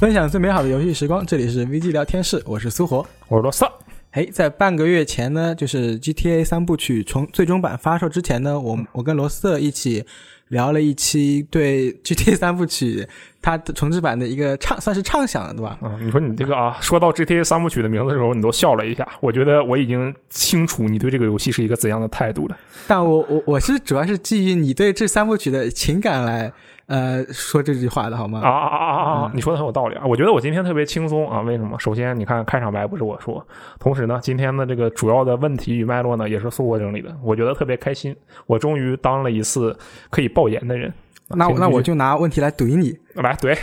分享最美好的游戏时光，这里是 VG 聊天室，我是苏活，我是罗瑟。哎，在半个月前呢，就是 GTA 三部曲从最终版发售之前呢，我我跟罗瑟一起聊了一期对 GTA 三部曲它的重置版的一个畅，算是畅想，对吧？嗯，你说你这个啊，说到 GTA 三部曲的名字的时候，你都笑了一下。我觉得我已经清楚你对这个游戏是一个怎样的态度了。但我我我是主要是基于你对这三部曲的情感来。呃，说这句话的好吗？啊啊啊啊啊！你说的很有道理啊！我觉得我今天特别轻松啊，为什么？首先，你看开场白不是我说，同时呢，今天的这个主要的问题与脉络呢，也是苏国整理的。我觉得特别开心，我终于当了一次可以爆言的人。那那我就拿问题来怼你，来怼，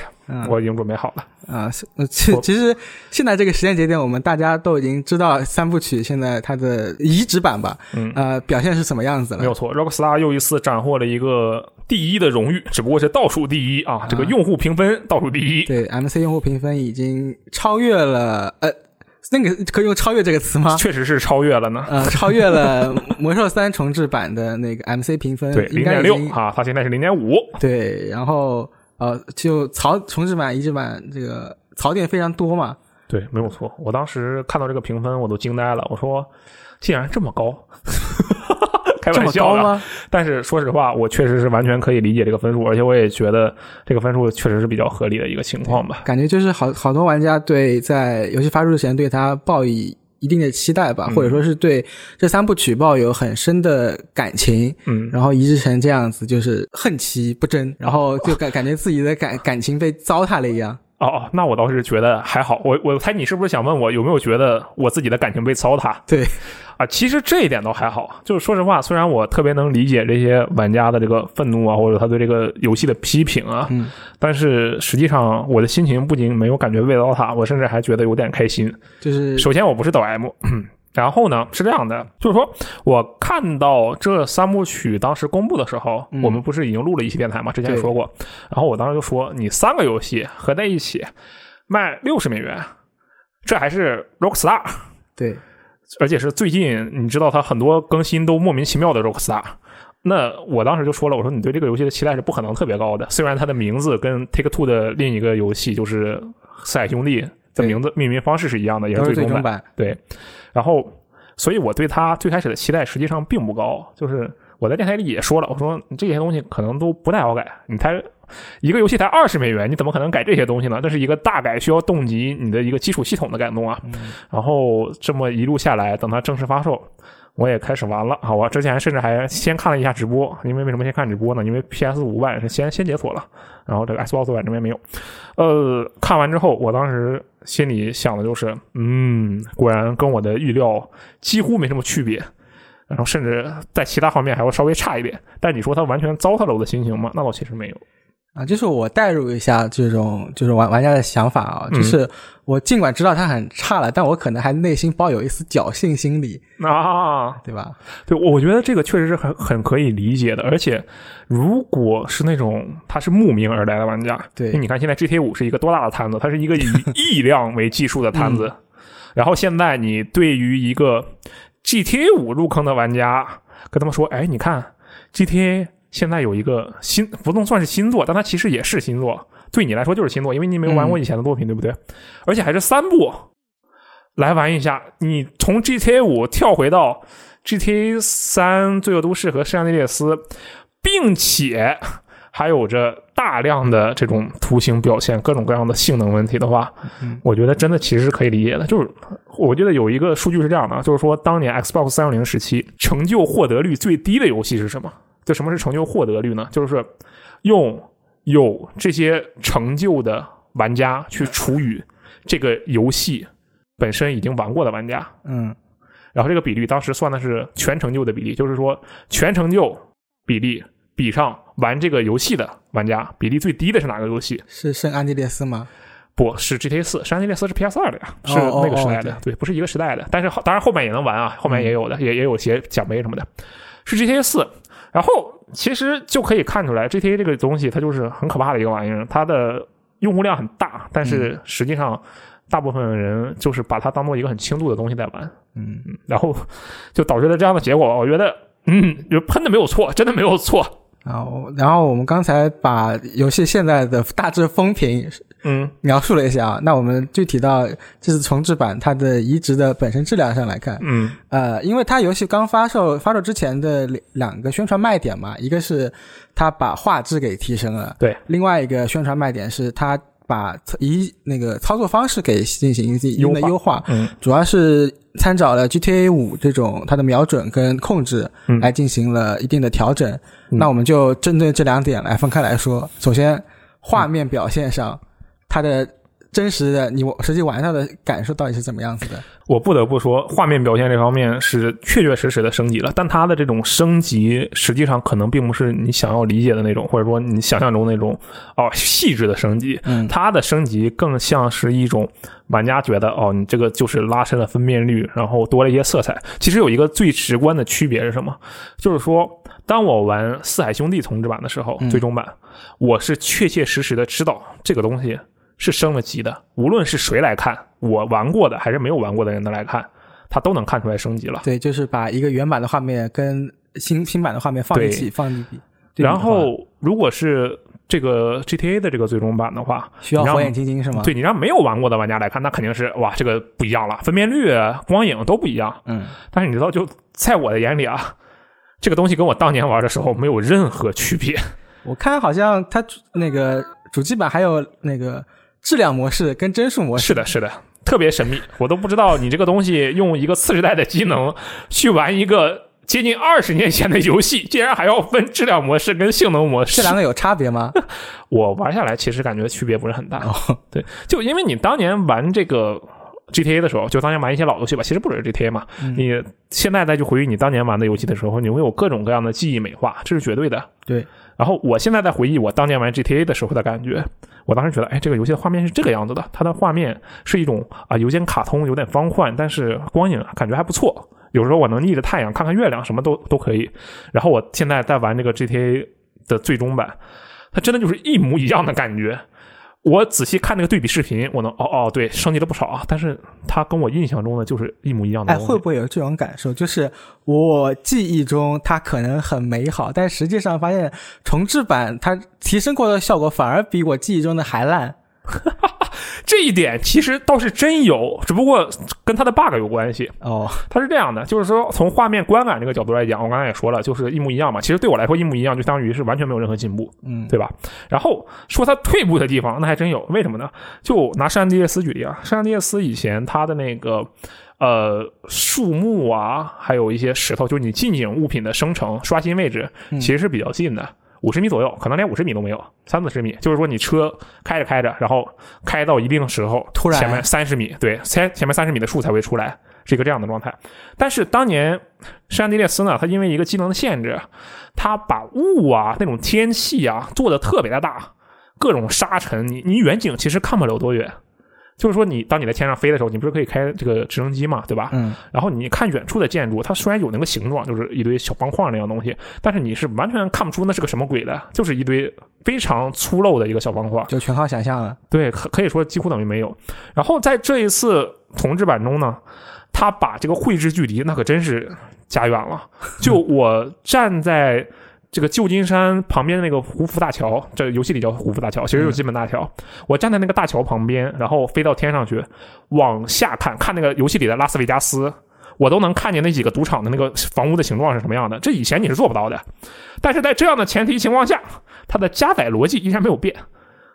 我已经准备好了。啊，其其实现在这个时间节点，我们大家都已经知道三部曲现在它的移植版吧？嗯，呃，表现是什么样子了？没有错，Rockstar 又一次斩获了一个。第一的荣誉，只不过是倒数第一啊！这个用户评分倒数第一。对，MC 用户评分已经超越了，呃，那个可以用“超越”这个词吗？确实是超越了呢。呃，超越了《魔兽三》重置版的那个 MC 评分，对，零点六啊，它现在是零点五。对，然后呃，就槽重置版、移植版这个槽点非常多嘛。对，没有错。我当时看到这个评分，我都惊呆了。我说，竟然这么高！开玩笑吗？但是说实话，我确实是完全可以理解这个分数，而且我也觉得这个分数确实是比较合理的一个情况吧。感觉就是好好多玩家对在游戏发售之前对他抱以一定的期待吧，或者说是对这三部曲抱有很深的感情，嗯，然后移植成这样子，就是恨其不争，然后就感感觉自己的感感情被糟蹋了一样。哦哦，那我倒是觉得还好。我我猜你是不是想问我有没有觉得我自己的感情被糟蹋？对。啊，其实这一点倒还好。就是说实话，虽然我特别能理解这些玩家的这个愤怒啊，或者他对这个游戏的批评啊，嗯，但是实际上我的心情不仅没有感觉被糟蹋，我甚至还觉得有点开心。就是首先我不是抖 M，然后呢是这样的，就是说我看到这三部曲当时公布的时候，我们不是已经录了一期电台嘛？之前说过，然后我当时就说，你三个游戏合在一起卖六十美元，这还是 Rockstar？对。而且是最近，你知道它很多更新都莫名其妙的 Rockstar，那我当时就说了，我说你对这个游戏的期待是不可能特别高的。虽然它的名字跟 Take Two 的另一个游戏就是《四海兄弟》的名字命名方式是一样的，也是最终版。对，然后，所以我对它最开始的期待实际上并不高。就是我在电台里也说了，我说这些东西可能都不太好改，你才。一个游戏才二十美元，你怎么可能改这些东西呢？这是一个大改，需要动及你的一个基础系统的改动啊。然后这么一路下来，等它正式发售，我也开始玩了。好吧，之前甚至还先看了一下直播，因为为什么先看直播呢？因为 PS 五版是先先解锁了，然后这个 Xbox 版这边没有。呃，看完之后，我当时心里想的就是，嗯，果然跟我的预料几乎没什么区别，然后甚至在其他方面还会稍微差一点。但你说它完全糟蹋了我的心情吗？那倒其实没有。啊，就是我代入一下这种就是玩玩家的想法啊，就是我尽管知道它很差了，但我可能还内心抱有一丝侥幸心理啊，对吧？对，我觉得这个确实是很很可以理解的。而且，如果是那种他是慕名而来的玩家，对，你看现在 GTA 五是一个多大的摊子，它是一个以 亿量为计数的摊子，然后现在你对于一个 GTA 五入坑的玩家跟他们说，哎，你看 GTA。现在有一个新，不能算是新作，但它其实也是新作。对你来说就是新作，因为你没有玩过以前的作品，对不对？而且还是三部，来玩一下。你从 GTA 五跳回到 GTA 三、罪恶都市和圣安地列斯，并且还有着大量的这种图形表现、各种各样的性能问题的话，我觉得真的其实是可以理解的。就是我记得有一个数据是这样的，就是说当年 Xbox 三六零时期成就获得率最低的游戏是什么？这什么是成就获得率呢？就是用有这些成就的玩家去除以这个游戏本身已经玩过的玩家，嗯，然后这个比率当时算的是全成就的比例，就是说全成就比例比上玩这个游戏的玩家比例最低的是哪个游戏？是圣安地列斯吗？不是 GTA 四，圣安地列斯是 PS 二的呀，是那个时代的，对，不是一个时代的。但是当然后面也能玩啊，后面也有的，也也有些奖杯什么的，是 GTA 四。然后其实就可以看出来，GTA 这个东西它就是很可怕的一个玩意儿，它的用户量很大，但是实际上大部分人就是把它当做一个很轻度的东西在玩，嗯，然后就导致了这样的结果。我觉得，嗯，就喷的没有错，真的没有错。然后，然后我们刚才把游戏现在的大致风评嗯描述了一下啊。那我们具体到这次重置版它的移植的本身质量上来看，嗯呃，因为它游戏刚发售，发售之前的两两个宣传卖点嘛，一个是它把画质给提升了，对，另外一个宣传卖点是它把移那个操作方式给进行一定的优化，嗯主要是参照了 GTA 五这种它的瞄准跟控制嗯来进行了一定的调整。嗯那我们就针对这两点来分开来说。首先，画面表现上，它的真实的你实际玩上的感受到底是怎么样子的？我不得不说，画面表现这方面是确确实实的升级了，但它的这种升级实际上可能并不是你想要理解的那种，或者说你想象中那种哦细致的升级。嗯它的升级更像是一种玩家觉得哦，你这个就是拉伸了分辨率，然后多了一些色彩。其实有一个最直观的区别是什么？就是说，当我玩《四海兄弟》重置版的时候，嗯最终版，我是确确实实的知道这个东西是升了级的，无论是谁来看，我玩过的还是没有玩过的人的来看，他都能看出来升级了。对，就是把一个原版的画面跟新新版的画面放一起，放一比。对比然后，如果是这个 GTA 的这个最终版的话，需要火眼金睛是吗？对你让没有玩过的玩家来看，那肯定是哇，这个不一样了，分辨率、光影都不一样。嗯，但是你知道，就在我的眼里啊，这个东西跟我当年玩的时候没有任何区别。我看好像它那个主机版还有那个质量模式跟帧数模式。是的，是的，特别神秘，我都不知道你这个东西用一个次时代的机能去玩一个接近二十年前的游戏，竟然还要分质量模式跟性能模式。这两个有差别吗？我玩下来其实感觉区别不是很大。哦，对，就因为你当年玩这个 GTA 的时候，就当年玩一些老游戏吧，其实不只是 GTA 嘛，嗯你现在再去回忆你当年玩的游戏的时候，你会有各种各样的记忆美化，这是绝对的。对，然后我现在在回忆我当年玩 GTA 的时候的感觉，我当时觉得，哎，这个游戏的画面是这个样子的，它的画面是一种啊有点卡通，有点方幻，但是光影感觉还不错。有时候我能逆着太阳看看月亮，什么都 都可以。然后我现在在玩这个 GTA 的最终版，它真的就是一模一样的感觉。我仔细看那个对比视频，我能哦哦，对，升级了不少啊。但是它跟我印象中的就是一模一样的哎，会不会有这种感受？就是我记忆中它可能很美好，但实际上发现重置版它提升过的效果反而比我记忆中的还烂。哈 哈这一点其实倒是真有，只不过跟它的 bug 有关系。哦，它是这样的，就是说从画面观感这个角度来讲，我刚才也说了，就是一模一样嘛。其实对我来说一模一样，就相当于是完全没有任何进步，嗯，对吧？然后说它退步的地方，那还真有。为什么呢？就拿圣安地列斯举例啊，圣安地列斯以前它的那个呃树木啊，还有一些石头，就是你近景物品的生成刷新位置，嗯其实是比较近的。五十米左右，可能连五十米都没有，三四十米。就是说，你车开着开着，然后开到一定时候，突然前面三十米，对，前前面三十米的树才会出来，是一个这样的状态。但是当年圣安地列斯呢，它因为一个机能的限制，它把雾啊那种天气啊做的特别的大，各种沙尘，你你远景其实看不了多远。就是说，你当你在天上飞的时候，你不是可以开这个直升机嘛，对吧？嗯，然后你看远处的建筑，它虽然有那个形状，就是一堆小方块那样东西，但是你是完全看不出那是个什么鬼的，就是一堆非常粗陋的一个小方块。就全靠想象了。对，可可以说几乎等于没有。然后在这一次重置版中呢，他把这个绘制距离那可真是加远了。就我站在这个旧金山旁边的那个胡佛大桥，这游戏里叫胡佛大桥，其实就是金门大桥。我站在那个大桥旁边，然后飞到天上去，往下看，看那个游戏里的拉斯维加斯。我都能看见那几个赌场的那个房屋的形状是什么样的，这以前你是做不到的。但是在这样的前提情况下，它的加载逻辑依然没有变，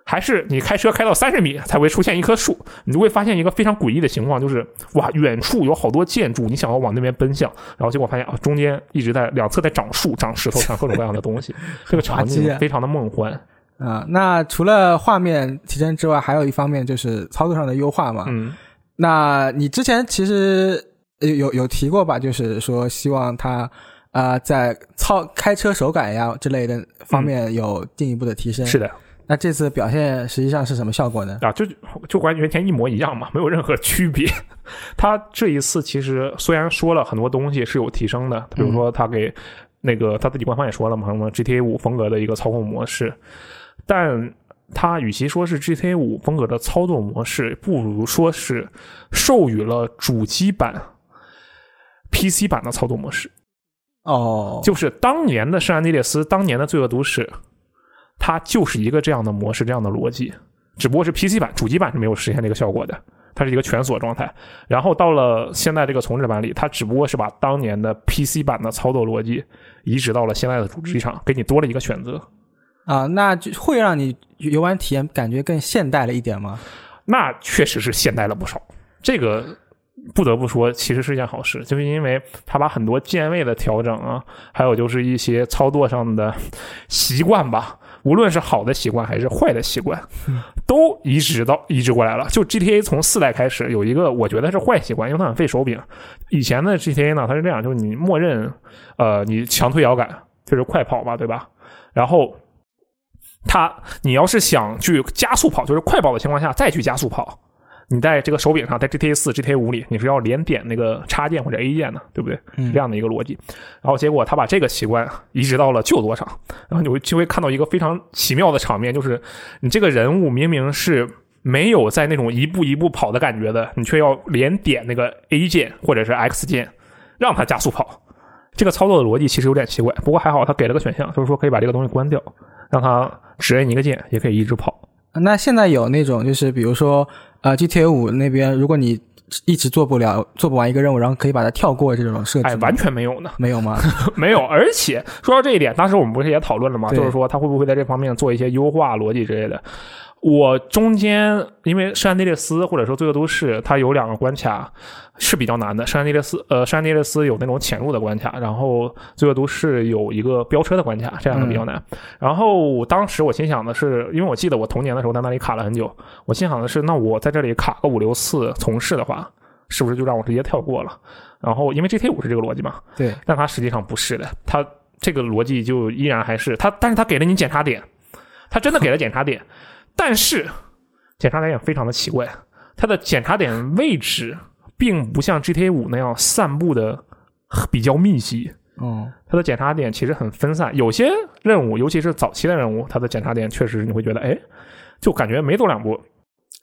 还是你开车开到三十米才会出现一棵树，你就会发现一个非常诡异的情况，就是哇，远处有好多建筑，你想要往那边奔向，然后结果发现啊，中间一直在两侧在长树、长石头、长各种各样的东西，这个场景非常的梦幻。啊、那除了画面提升之外，还有一方面就是操作上的优化嘛。嗯，那你之前其实有有有提过吧？就是说希望它啊、呃在操开车手感呀之类的方面有进一步的提升。是的那这次表现实际上是什么效果呢？啊，就就完全前一模一样嘛，没有任何区别。他这一次其实虽然说了很多东西是有提升的，比如说他给那个他自己官方也说了嘛，什么 GTA 五风格的一个操控模式，但他与其说是 GTA 五风格的操作模式，不如说是授予了主机版 PC 版的操作模式。哦，就是当年的圣安地列斯，当年的罪恶都市，它就是一个这样的模式，这样的逻辑。只不过是 PC 版，主机版是没有实现这个效果的，它是一个全锁状态。然后到了现在这个重置版里，它只不过是把当年的 PC 版的操作逻辑移植到了现在的主机上，给你多了一个选择。啊，那就会让你游玩体验感觉更现代了一点吗？那确实是现代了不少。这个不得不说，其实是一件好事，就是因为它把很多键位的调整啊，还有就是一些操作上的习惯吧，无论是好的习惯还是坏的习惯，都移植到移植过来了。就 GTA 从四代开始有一个，我觉得是坏习惯，因为它很费手柄。以前的 GTA 呢，它是这样，就是你默认呃，你强推摇杆就是快跑嘛，对吧？然后它你要是想去加速跑，就是快跑的情况下再去加速跑。你在这个手柄上，在 GTA 四、GTA 五里，你是要连点那个插件或者 A 键的，对不对？是这样的一个逻辑。然后结果他把这个习惯移植到了旧多上，然后你会就会看到一个非常奇妙的场面，就是你这个人物明明是没有在那种一步一步跑的感觉的，你却要连点那个 A 键或者是 X 键，让他加速跑。这个操作的逻辑其实有点奇怪，不过还好他给了个选项，就是说可以把这个东西关掉，让它只摁一个键也可以一直跑。那现在有那种就是比如说。呃，GTA 五那边，如果你一直做不了、做不完一个任务，然后可以把它跳过这种设计，哎，完全没有呢，没有吗？没有。而且说到这一点，当时我们不是也讨论了吗？就是说，他会不会在这方面做一些优化逻辑之类的？我中间因为圣安地列斯或者说罪恶都市，它有两个关卡是比较难的。圣安地列斯呃，圣安地列斯有那种潜入的关卡，然后罪恶都市有一个飙车的关卡，这两个比较难。然后当时我心想的是，因为我记得我童年的时候在那里卡了很久，我心想的是，那我在这里卡个五六次从事的话，是不是就让我直接跳过了？然后因为 GT 五是这个逻辑嘛，对，但它实际上不是的，它这个逻辑就依然还是它，但是它给了你检查点，它真的给了检查点。但是检查点也非常的奇怪，它的检查点位置并不像 GTA 五那样散布的比较密集。嗯，它的检查点其实很分散，有些任务，尤其是早期的任务，它的检查点确实你会觉得，哎，就感觉没走两步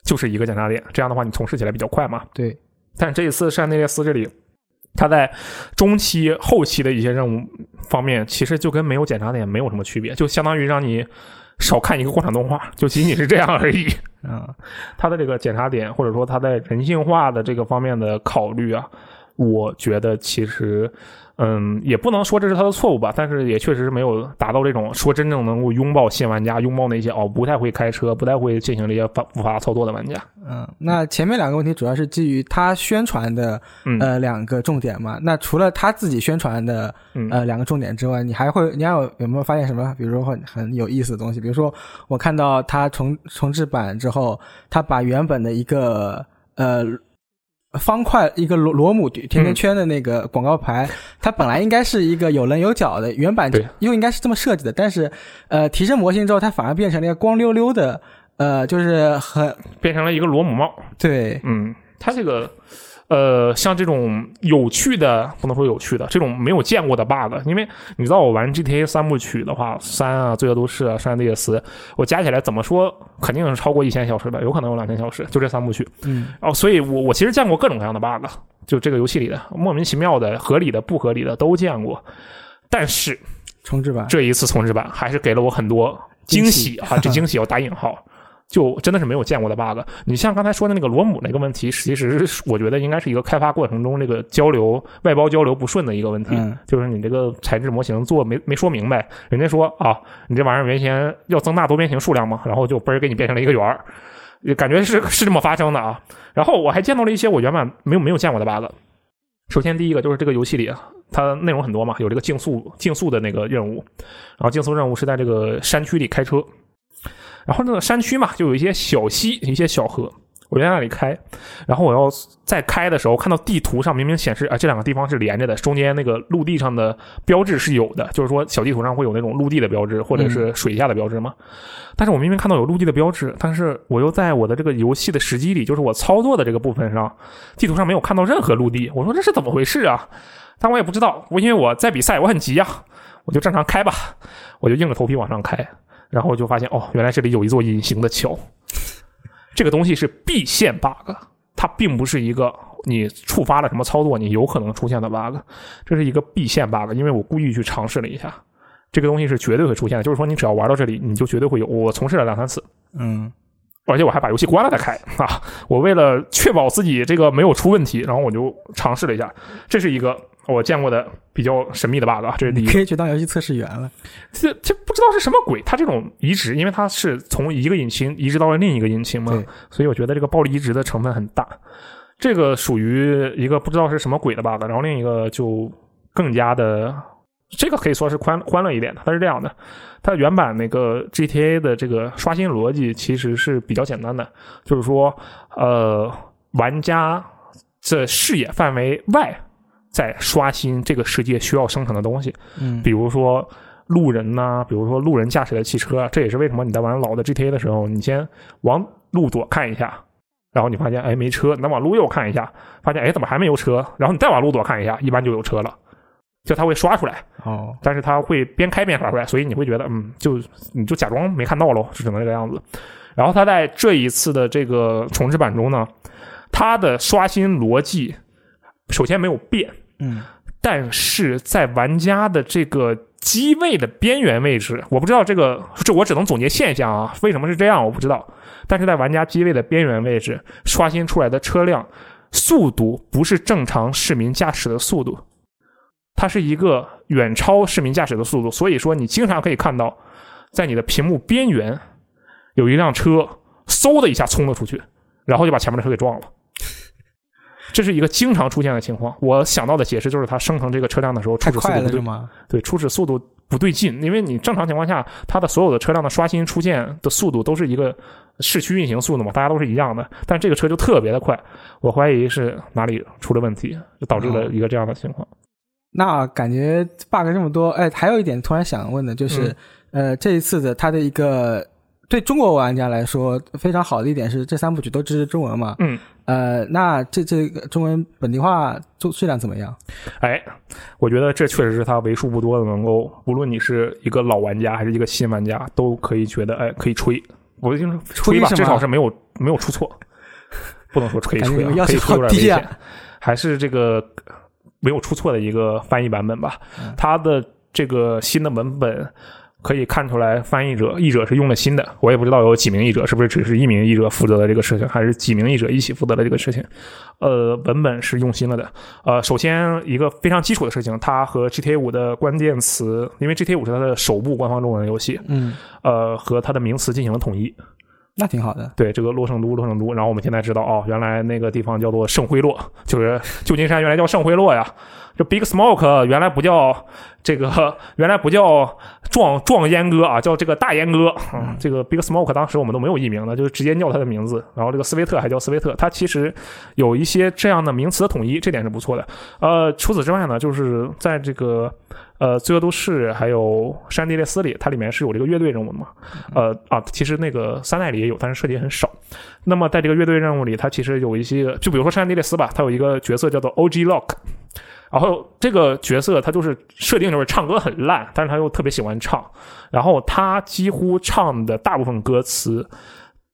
就是一个检查点，这样的话你从事起来比较快嘛。对。但这一次圣内列斯这里，它在中期、后期的一些任务方面，其实就跟没有检查点没有什么区别，就相当于让你。少看一个过场动画，就仅仅是这样而已。嗯，他的这个检查点，或者说他在人性化的这个方面的考虑啊，我觉得其实。嗯，也不能说这是他的错误吧，但是也确实是没有达到这种说真正能够拥抱新玩家、拥抱那些哦不太会开车、不太会进行这些复复杂操作的玩家。嗯，那前面两个问题主要是基于他宣传的呃两个重点嘛。那除了他自己宣传的呃两个重点之外，你还会你还有有没有发现什么？比如说很很有意思的东西？比如说我看到他重重置版之后，他把原本的一个呃。方块一个螺螺母甜甜圈的那个广告牌，它本来应该是一个有棱有角的，原版又应该是这么设计的，但是呃提升模型之后，它反而变成了一个光溜溜的，呃就是很变成了一个螺母帽。对，嗯，它这个。呃，像这种有趣的，不能说有趣的，这种没有见过的 bug，因为你知道我玩 GTA 三部曲的话，三啊、罪恶都市啊、圣安地列斯，我加起来怎么说肯定是超过一千小时的，有可能有两千小时，就这三部曲。嗯，哦，所以我我其实见过各种各样的 bug，就这个游戏里的莫名其妙的、合理的、不合理的都见过，但是重置版这一次重置版还是给了我很多惊喜啊，这惊 喜要打引号。就真的是没有见过的 bug。你像刚才说的那个螺母那个问题，其实我觉得应该是一个开发过程中那个交流外包交流不顺的一个问题，就是你这个材质模型做没没说明白。人家说啊，你这玩意儿原先要增大多边形数量嘛，然后就嘣儿给你变成了一个圆儿，感觉是是这么发生的啊。然后我还见到了一些我原本没有没有见过的 bug。首先第一个就是这个游戏里它内容很多嘛，有这个竞速竞速的那个任务，然后竞速任务是在这个山区里开车。然后那个山区嘛，就有一些小溪、一些小河，我在那里开。然后我要在开的时候，看到地图上明明显示啊，这两个地方是连着的，中间那个陆地上的标志是有的，就是说小地图上会有那种陆地的标志或者是水下的标志嘛。但是我明明看到有陆地的标志，但是我又在我的这个游戏的时机里，就是我操作的这个部分上，地图上没有看到任何陆地。我说这是怎么回事啊？但我也不知道，我因为我在比赛，我很急呀，我就正常开吧，我就硬着头皮往上开。然后就发现哦，原来这里有一座隐形的桥。这个东西是必线 bug，它并不是一个你触发了什么操作你有可能出现的 bug，这是一个必线 bug。因为我故意去尝试了一下，这个东西是绝对会出现的。就是说，你只要玩到这里，你就绝对会有。我从事了两三次，嗯，而且我还把游戏关了再开 啊！我为了确保自己这个没有出问题，然后我就尝试了一下，这是一个我见过的比较神秘的 bug，这是第一个。可以去当游戏测试员了。这这不知道是什么鬼，它这种移植，因为它是从一个引擎移植到了另一个引擎嘛，所以我觉得这个暴力移植的成分很大。这个属于一个不知道是什么鬼的 bug，然后另一个就更加的，这个可以说是欢欢乐一点的。它是这样的，它原版那个 GTA 的这个刷新逻辑其实是比较简单的，就是说，呃，玩家这视野范围外在刷新这个世界需要生成的东西。嗯，比如说路人呐、比如说路人驾驶的汽车，这也是为什么你在玩老的 GTA 的时候，你先往路左看一下，然后你发现哎没车，你再往路右看一下，发现哎怎么还没有车，然后你再往路左看一下，一般就有车了，就它会刷出来，哦，但是它会边开边刷出来，所以你会觉得嗯，就你就假装没看到喽，就只能这个样子。然后它在这一次的这个重置版中呢，它的刷新逻辑首先没有变，嗯，但是在玩家的这个机位的边缘位置，我不知道这个，这我只能总结现象啊，为什么是这样我不知道。但是在玩家机位的边缘位置刷新出来的车辆速度不是正常市民驾驶的速度，它是一个远超市民驾驶的速度，所以说你经常可以看到，在你的屏幕边缘有一辆车嗖的一下冲了出去，然后就把前面的车给撞了。这是一个经常出现的情况。我想到的解释就是，它生成这个车辆的时候太初始速度不对，快了是吗？对，初始速度不对劲。因为你正常情况下，它的所有的车辆的刷新出现的速度都是一个市区运行速度嘛，大家都是一样的。但这个车就特别的快，我怀疑是哪里出了问题，就导致了一个这样的情况。那感觉 bug 这么多，哎，还有一点突然想问的就是，呃，这一次的它的一个对中国玩家来说非常好的一点是，这三部曲都支持中文嘛？嗯，呃，那这这个中文本地化做质量怎么样？哎，我觉得这确实是他为数不多的能够，无论你是一个老玩家还是一个新玩家，都可以觉得哎可以吹。我就说吹吧，吹至少是没有没有出错，不能说可以吹啊可以吹有点危险，还是这个没有出错的一个翻译版本吧。嗯它的这个新的文本可以看出来，翻译者译者是用了心的，我也不知道有几名译者，是不是只是一名译者负责的这个事情，还是几名译者一起负责的这个事情？呃，文本是用心了的。呃，首先一个非常基础的事情，它和 GTA 五的关键词，因为 GTA 五是它的首部官方中文游戏，嗯，呃，和它的名词进行了统一。那挺好的。对这个洛圣都，洛圣都，然后我们现在知道哦，原来那个地方叫做圣辉洛，就是旧金山原来叫圣辉洛呀。这 Big Smoke 原来不叫这个，原来不叫壮壮烟哥啊，叫这个大烟哥。嗯，这个 Big Smoke 当时我们都没有译名的，就是直接叫他的名字。然后这个斯威特还叫斯威特，他其实有一些这样的名词的统一，这点是不错的。呃，除此之外呢，就是在这个呃《罪恶都市》还有《山地列斯》里，它里面是有这个乐队任务的嘛？呃啊，其实那个三代里也有，但是涉及很少。那么在这个乐队任务里，它其实有一些，就比如说《山地列斯》吧，它有一个角色叫做 OG Lock。然后这个角色他就是设定就是唱歌很烂，但是他又特别喜欢唱，然后他几乎唱的大部分歌词，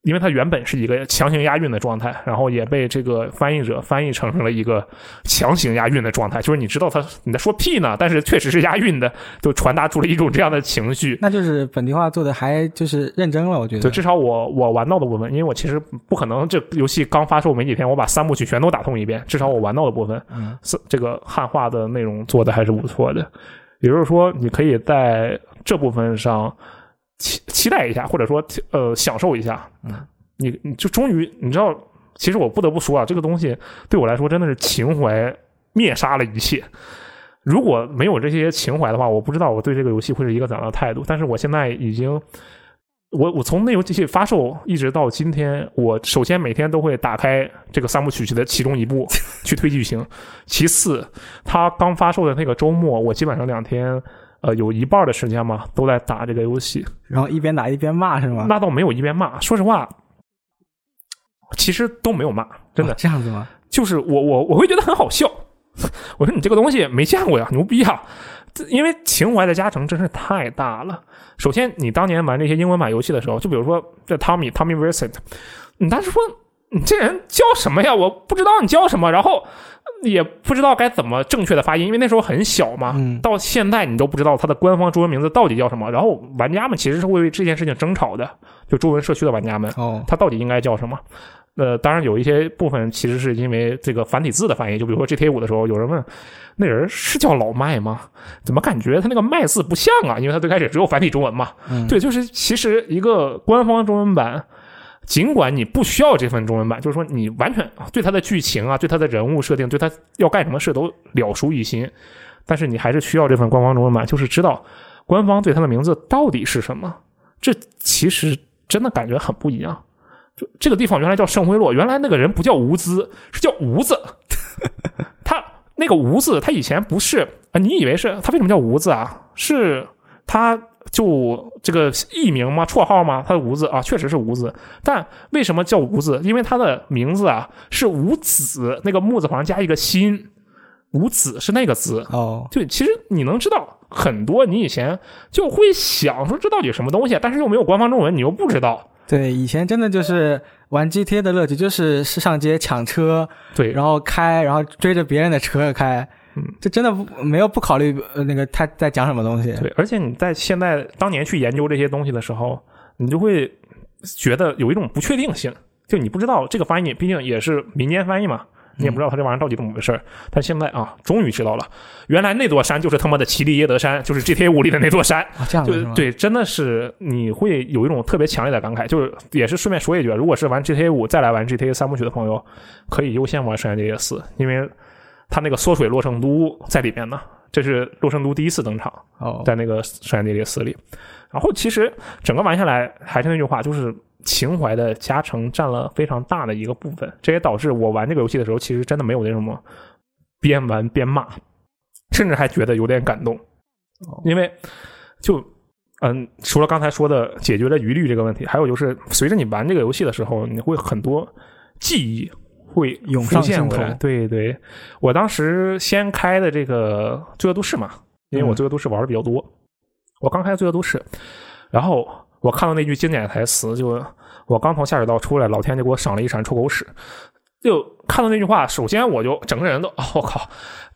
因为它原本是一个强行押韵的状态，然后也被这个翻译者翻译成了一个强行押韵的状态，就是你知道他你在说屁呢，但是确实是押韵的，就传达出了一种这样的情绪。那就是本地化做的还就是认真了，我觉对，得。至少我我玩到的部分，因为我其实不可能这游戏刚发售没几天，我把三部曲全都打通一遍。至少我玩到的部分，嗯，是这个汉化的内容做的还是不错的。也就是说，你可以在这部分上期期待一下，或者说呃享受一下。嗯，你你就终于你知道，其实我不得不说啊，这个东西对我来说真的是情怀灭杀了一切。如果没有这些情怀的话，我不知道我对这个游戏会是一个怎样的态度。但是我现在已经，我我从那游戏发售一直到今天，我首先每天都会打开这个三部曲的其中一部去推剧情。其次，它刚发售的那个周末，我基本上两天，呃，有一半的时间嘛都在打这个游戏。然后一边打一边骂是吗？那倒没有一边骂，说实话，其实都没有骂，真的哦这样子吗？就是我我我会觉得很好笑。我说你这个东西没见过呀，牛逼啊！因为情怀的加成真是太大了。首先，你当年玩这些英文版游戏的时候，就比如说这 Tommy Tommy Vincent，你当时说你这人叫什么呀？我不知道你叫什么，然后也不知道该怎么正确的发音，因为那时候很小嘛。嗯到现在你都不知道它的官方中文名字到底叫什么，然后玩家们其实是会为这件事情争吵的，就中文社区的玩家们，哦，它到底应该叫什么？呃，当然有一些部分其实是因为这个繁体字的翻译，就比如说 GTA 五的时候，有人问那人是叫老麦吗？怎么感觉他那个麦字不像啊？因为他最开始只有繁体中文嘛。嗯对，就是其实一个官方中文版，尽管你不需要这份中文版，就是说你完全对它的剧情啊、对它的人物设定、对它要干什么事都了熟于心，但是你还是需要这份官方中文版，就是知道官方对它的名字到底是什么。这其实真的感觉很不一样。就这个地方原来叫圣辉洛，原来那个人不叫吴兹，是叫吴子。他那个吴字，他以前不是啊？你以为是他为什么叫吴字啊？是他就这个艺名吗？绰号吗？他的无字啊，确实是无字。但为什么叫无字？因为他的名字啊是无子，那个木字旁加一个心，无子是那个字。哦，对，其实你能知道很多，你以前就会想说这到底什么东西，但是又没有官方中文，你又不知道。对，以前真的就是玩 GTA 的乐趣，就是是上街抢车，对，然后开，然后追着别人的车开，嗯，这真的没有不考虑呃那个他在讲什么东西。对，而且你在现在当年去研究这些东西的时候，你就会觉得有一种不确定性，就你不知道这个翻译，毕竟也是民间翻译嘛，你也不知道他这玩意儿到底怎么回事儿。但现在啊，终于知道了，原来那座山就是他妈的奇利耶德山，就是 GTA 五里的那座山。啊，这样对对，真的是你会有一种特别强烈的感慨，就是也是顺便说一句，如果是玩 GTA 五再来玩 GTA 三部曲的朋友，可以优先玩《圣夜四》，因为它那个缩水洛圣都在里面呢，这是洛圣都第一次登场。哦，在那个《圣安地列斯》里。然后其实整个玩下来，还是那句话，就是情怀的加成占了非常大的一个部分。这也导致我玩这个游戏的时候，其实真的没有那什么边玩边骂，甚至还觉得有点感动，因为就。嗯，除了刚才说的解决了疑虑这个问题，还有就是随着你玩这个游戏的时候，你会很多记忆会涌浮上心头。对对，我当时先开的这个《罪恶都市》嘛，因为我《嗯罪恶都市》玩的比较多，我刚开《罪恶都市》，然后我看到那句经典台词，就我刚从下水道出来，老天就给我赏了一铲臭狗屎。就看到那句话，首先我就整个人都，哦，我靠，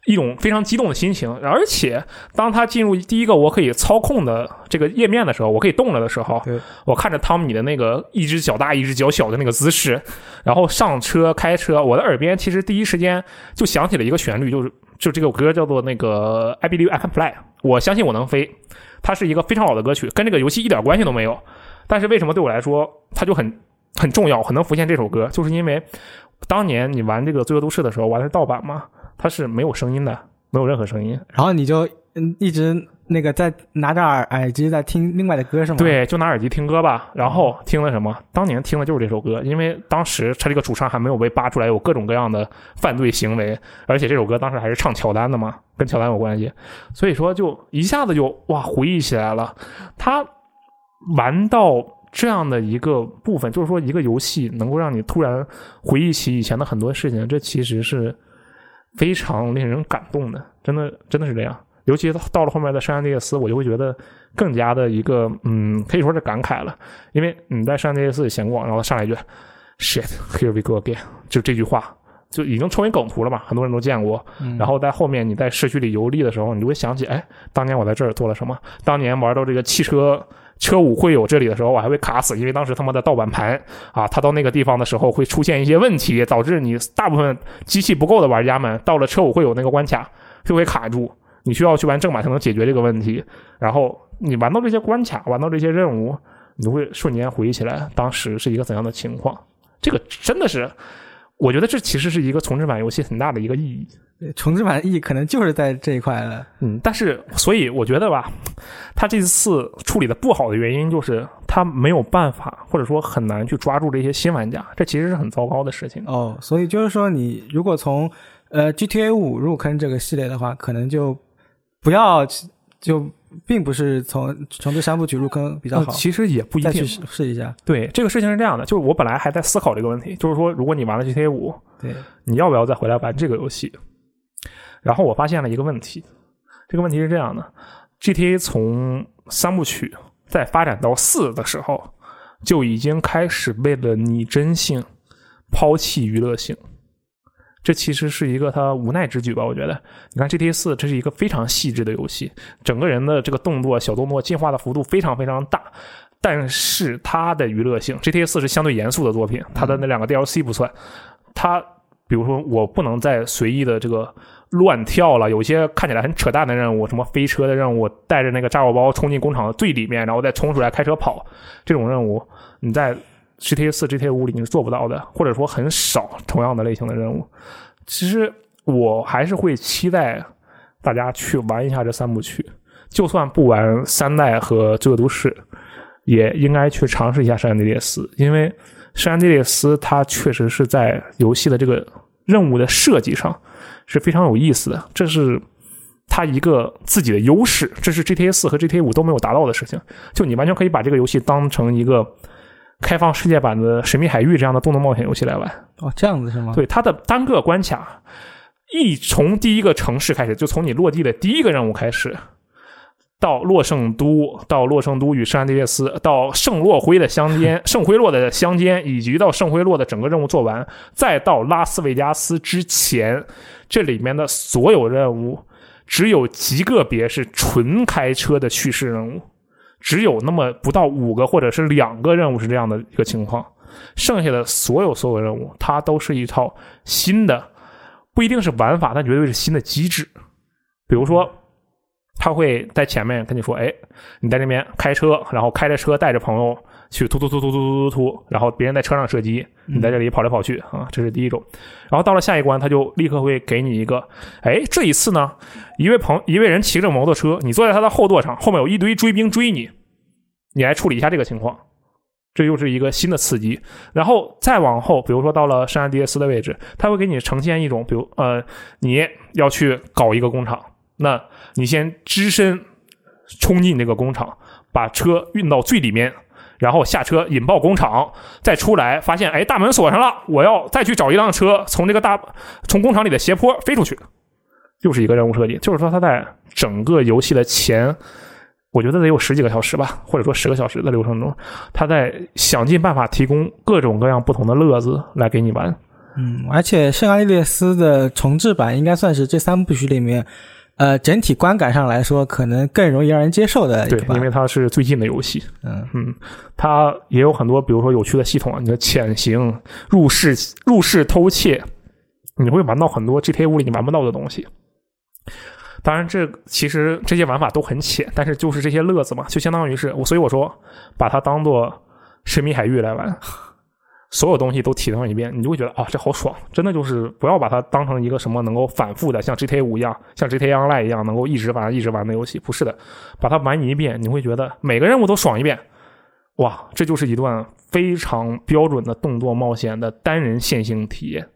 一种非常激动的心情。而且当他进入第一个我可以操控的这个页面的时候，我可以动了的时候，我看着汤米的那个一只脚大一只脚小的那个姿势，然后上车开车，我的耳边其实第一时间就响起了一个旋律，就是就这个歌叫做那个 I Believe I Can Fly，我相信我能飞。它是一个非常老的歌曲，跟这个游戏一点关系都没有。但是为什么对我来说它就很很重要，很能浮现这首歌，就是因为当年你玩这个《罪恶都市》的时候玩的是盗版嘛，它是没有声音的，没有任何声音。然后你就嗯一直那个在拿着耳耳机在听另外的歌是吗？，对，就拿耳机听歌吧。然后听了什么？当年听的就是这首歌，因为当时他这个主唱还没有被扒出来有各种各样的犯罪行为，而且这首歌当时还是唱乔丹的嘛，跟乔丹有关系，所以说就一下子就哇回忆起来了。他玩到这样的一个部分，就是说一个游戏能够让你突然回忆起以前的很多事情，这其实是非常令人感动的，真的真的是这样。尤其到了后面的《圣安地列斯》，我就会觉得更加的一个嗯，可以说是感慨了，因为你在《圣安地列斯》里闲逛，然后上来一句 “shit here we go again”，就这句话就已经成为梗图了嘛，很多人都见过。嗯、然后在后面你在市区里游历的时候，你就会想起，哎，当年我在这儿做了什么？当年玩到这个汽车车舞会友这里的时候，我还会卡死，因为当时他妈的盗版盘啊，它到那个地方的时候会出现一些问题，导致你大部分机器不够的玩家们到了车舞会友那个关卡就会卡住，你需要去玩正版才能解决这个问题。然后你玩到这些关卡，玩到这些任务，你会瞬间回忆起来当时是一个怎样的情况。这个真的是，我觉得这其实是一个重置版游戏很大的一个意义。对重置版意义可能就是在这一块了。嗯，但是所以我觉得吧，他这次处理的不好的原因就是他没有办法，或者说很难去抓住这些新玩家，这其实是很糟糕的事情。哦，所以就是说，你如果从呃 GTA 五入坑这个系列的话，可能就不要就并不是从重置三部曲入坑比较好，呃其实也不一再去定。试试一下。对，这个事情是这样的，就是我本来还在思考这个问题，就是说，如果你玩了 GTA 五，对，你要不要再回来玩这个游戏？然后我发现了一个问题，这个问题是这样的：GTA 从三部曲再发展到四的时候，就已经开始为了拟真性，抛弃娱乐性。这其实是一个他无奈之举吧？我觉得，你看 GTA 四，这是一个非常细致的游戏，整个人的这个动作、小动作进化的幅度非常非常大，但是它的娱乐性，GTA 四是相对严肃的作品，它的那两个 DLC 不算。它比如说，我不能再随意的这个乱跳了，有些看起来很扯淡的任务，什么飞车的任务，带着那个炸药包冲进工厂的最里面，然后再冲出来开车跑，这种任务你在。GTA 四、GTA 五里你是做不到的，或者说很少同样的类型的任务。其实我还是会期待大家去玩一下这三部曲，就算不玩三代和罪恶都市，也应该去尝试一下圣安地列斯，因为圣安地列斯它确实是在游戏的这个任务的设计上是非常有意思的，这是它一个自己的优势，这是 GTA 四和 GTA 五都没有达到的事情。就你完全可以把这个游戏当成一个。开放世界版的《神秘海域》这样的动作冒险游戏来玩哦，这样子是吗？对，它的单个关卡，一从第一个城市开始，就从你落地的第一个任务开始，到洛圣都，到洛圣都与圣安地列斯，到圣洛辉的乡间，圣辉洛的乡间，以及到圣辉洛的整个任务做完，再到拉斯维加斯之前，这里面的所有任务，只有极个别是纯开车的叙事任务。只有那么不到五个或者是两个任务是这样的一个情况，剩下的所有所有任务，它都是一套新的，不一定是玩法，但绝对是新的机制。比如说，他会在前面跟你说，哎，你在那边开车，然后开着车带着朋友去突突突突突突突突，然后别人在车上射击，你在这里跑来跑去，啊，这是第一种。然后到了下一关，他就立刻会给你一个，哎，这一次呢，一位朋，一位人骑着摩托车，你坐在他的后座上，后面有一堆追兵追你。你来处理一下这个情况，这又是一个新的刺激。然后再往后，比如说到了圣安地列斯的位置，他会给你呈现一种，比如呃你要去搞一个工厂。那你先只身冲进这个工厂，把车运到最里面。然后下车引爆工厂，再出来发现，哎，大门锁上了，我要再去找一辆车，从这个大从工厂里的斜坡飞出去，又是一个任务设计。就是说，他在整个游戏的前，我觉得得有十几个小时吧，或者说十个小时的流程中，他在想尽办法提供各种各样不同的乐子来给你玩。嗯，而且圣安地列斯的重置版应该算是这三部曲里面。呃，整体观感上来说，可能更容易让人接受的，对，因为它是最近的游戏，嗯嗯，它也有很多，比如说有趣的系统啊，你的潜行、入室、入室偷窃，你会玩到很多 GTA 五里你玩不到的东西。当然，这其实这些玩法都很浅，但是就是这些乐子嘛，就相当于是我，所以我说把它当做神秘海域来玩。所有东西都体验一遍，你就会觉得啊，这好爽！真的就是不要把它当成一个什么能够反复的，像 GTA 五一样，像 GTA Online 一样能够一直玩、一直玩的游戏。不是的，把它玩你一遍，你会觉得每个任务都爽一遍。哇，这就是一段非常标准的动作冒险的单人线性体验。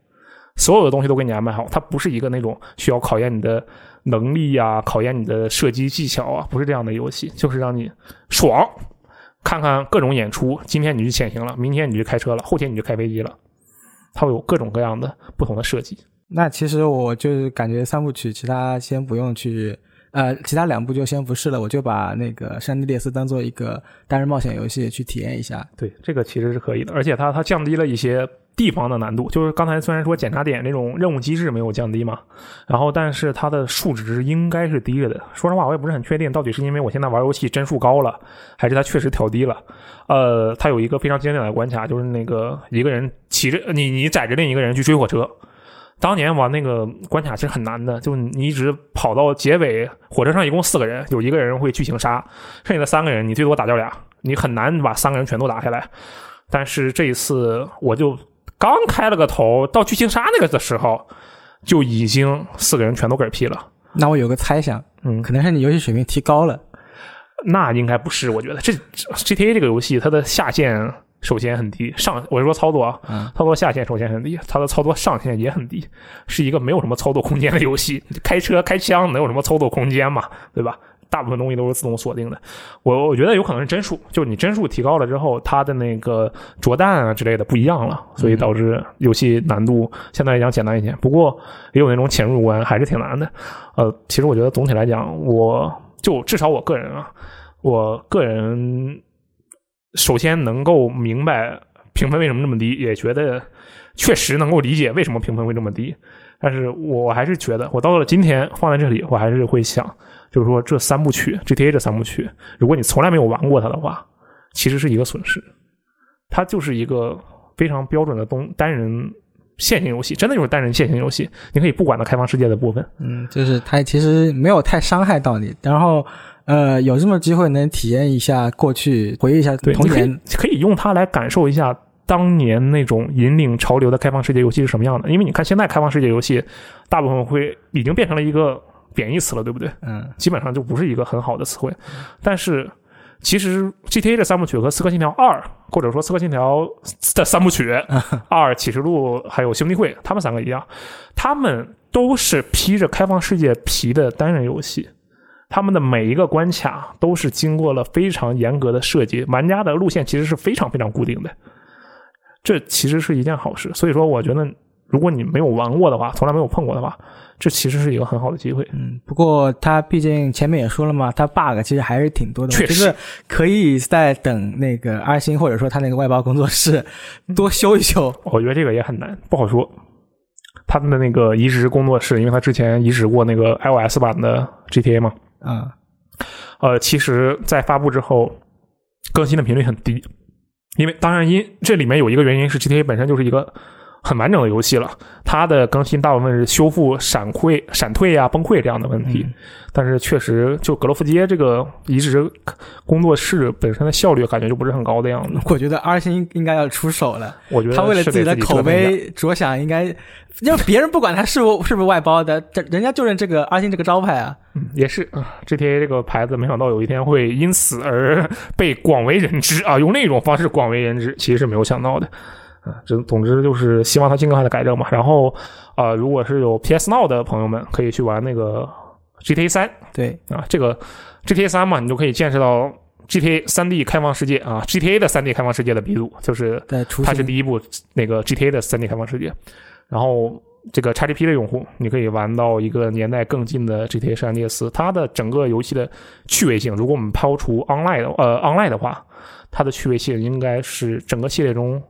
所有的东西都给你安排好，它不是一个那种需要考验你的能力呀、考验你的射击技巧啊，不是这样的游戏，就是让你爽。看看各种演出，今天你去潜行了，明天你去开车了，后天你就开飞机了，它会有各种各样的不同的设计。那其实我就是感觉三部曲，其他先不用去，呃，其他两部就先不试了，我就把那个《山地列斯》当做一个单人冒险游戏去体验一下。对，这个其实是可以的，而且它它降低了一些。地方的难度就是刚才虽然说检查点这种任务机制没有降低嘛，然后但是它的数值应该是低了的。说实话，我也不是很确定到底是因为我现在玩游戏帧数高了，还是它确实调低了。呃，它有一个非常经典的关卡，就是那个一个人骑着你，你载着另一个人去追火车。当年玩那个关卡其实很难的，就你一直跑到结尾，火车上一共四个人，有一个人会剧情杀，剩下的三个人你最多打掉俩，你很难把三个人全都打下来。但是这一次我就。刚开了个头，到剧情杀那个的时候，就已经四个人全都嗝屁了。那我有个猜想，嗯，可能是你游戏水平提高了。那应该不是，我觉得这 GTA 这个游戏它的下限首先很低，上我是说操作啊，操作下限首先很低，它的操作上限也很低，是一个没有什么操作空间的游戏。开车开枪能有什么操作空间嘛？对吧？大部分东西都是自动锁定的，我我觉得有可能是帧数，就是你帧数提高了之后，它的那个着弹啊之类的不一样了，所以导致游戏难度相对来讲简单一些。不过也有那种潜入关还是挺难的。呃，其实我觉得总体来讲，我就至少我个人啊，我个人首先能够明白。评分为什么这么低，也觉得确实能够理解为什么评分会这么低。但是我还是觉得，我到了今天放在这里，我还是会想，就是说这三部曲 GTA 这三部曲，如果你从来没有玩过它的话，其实是一个损失。它就是一个非常标准的东单人线性游戏，真的就是单人线性游戏，你可以不管它开放世界的部分。嗯，就是它其实没有太伤害到你，然后呃，有这么机会能体验一下过去，回忆一下对，童年。可以用它来感受一下当年那种引领潮流的开放世界游戏是什么样的。因为你看现在开放世界游戏，大部分会已经变成了一个贬义词了，对不对？嗯基本上就不是一个很好的词汇。但是其实 GTA 这三部曲和《刺客信条二》，或者说《刺客信条》的三部曲 二、启示录还有兄弟会，他们三个一样，他们都是披着开放世界皮的单人游戏。他们的每一个关卡都是经过了非常严格的设计，玩家的路线其实是非常非常固定的，这其实是一件好事。所以说，我觉得如果你没有玩过的话，从来没有碰过的话，这其实是一个很好的机会。嗯，不过它毕竟前面也说了嘛，它 bug 其实还是挺多的，确实就是可以再等那个阿星或者说他那个外包工作室多修一修。我觉得这个也很难，不好说。他们的那个移植工作室，因为他之前移植过那个 iOS 版的 GTA 嘛，啊、呃，其实在发布之后，更新的频率很低，因为当然因这里面有一个原因是 GTA 本身就是一个很完整的游戏了，它的更新大部分是修复闪溃、闪退啊、崩溃这样的问题。嗯但是确实，就格罗夫街这个移植工作室本身的效率感觉就不是很高的样子。我觉得二星应该要出手了，我觉得他为了自己的口碑着想，应该要别人不管他是不是不是外包的，这人家就认这个二星这个招牌啊。嗯也是啊，GTA 这个牌子没想到有一天会因此而 被广为人知啊，用那种方式广为人知，其实是没有想到的。啊，这总之就是希望它尽快的改正嘛。然后啊、如果是有 PS Now 的朋友们，可以去玩那个 GTA 三对，啊，这个 GTA 三嘛，你就可以见识到 GTA 三 D 开放世界啊，GTA 的三 D 开放世界的鼻祖，就是。它是第一部那个 GTA 的三 D 开放世界，然后这个 XGP 的用户，你可以玩到一个年代更近的 GTA 圣安地斯，它的整个游戏的趣味性，如果我们抛除 online 的呃 online 的话，它的趣味性应该是整个系列中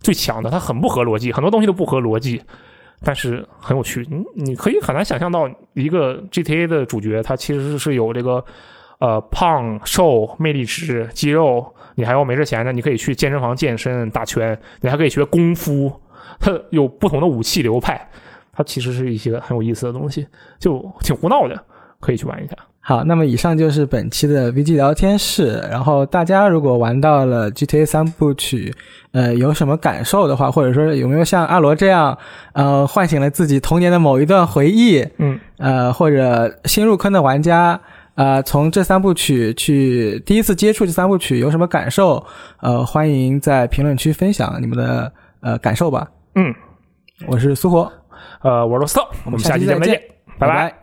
最强的。它很不合逻辑，很多东西都不合逻辑，但是很有趣。你你可以很难想象到一个 GTA 的主角，他其实是有这个呃胖瘦、魅力值、肌肉，你还要没事闲着，你可以去健身房健身、打拳，你还可以学功夫，它有不同的武器流派，它其实是一些很有意思的东西，就挺胡闹的，可以去玩一下。好，那么以上就是本期的 VG 聊天室。然后大家如果玩到了 GTA 三部曲，呃，有什么感受的话，或者说有没有像阿罗这样，呃，唤醒了自己童年的某一段回忆，嗯，呃，或者新入坑的玩家，呃，从这三部曲去第一次接触这三部曲有什么感受？呃，欢迎在评论区分享你们的呃感受吧。嗯，我是苏活，呃，我是罗斯特，我们下下期再见，拜拜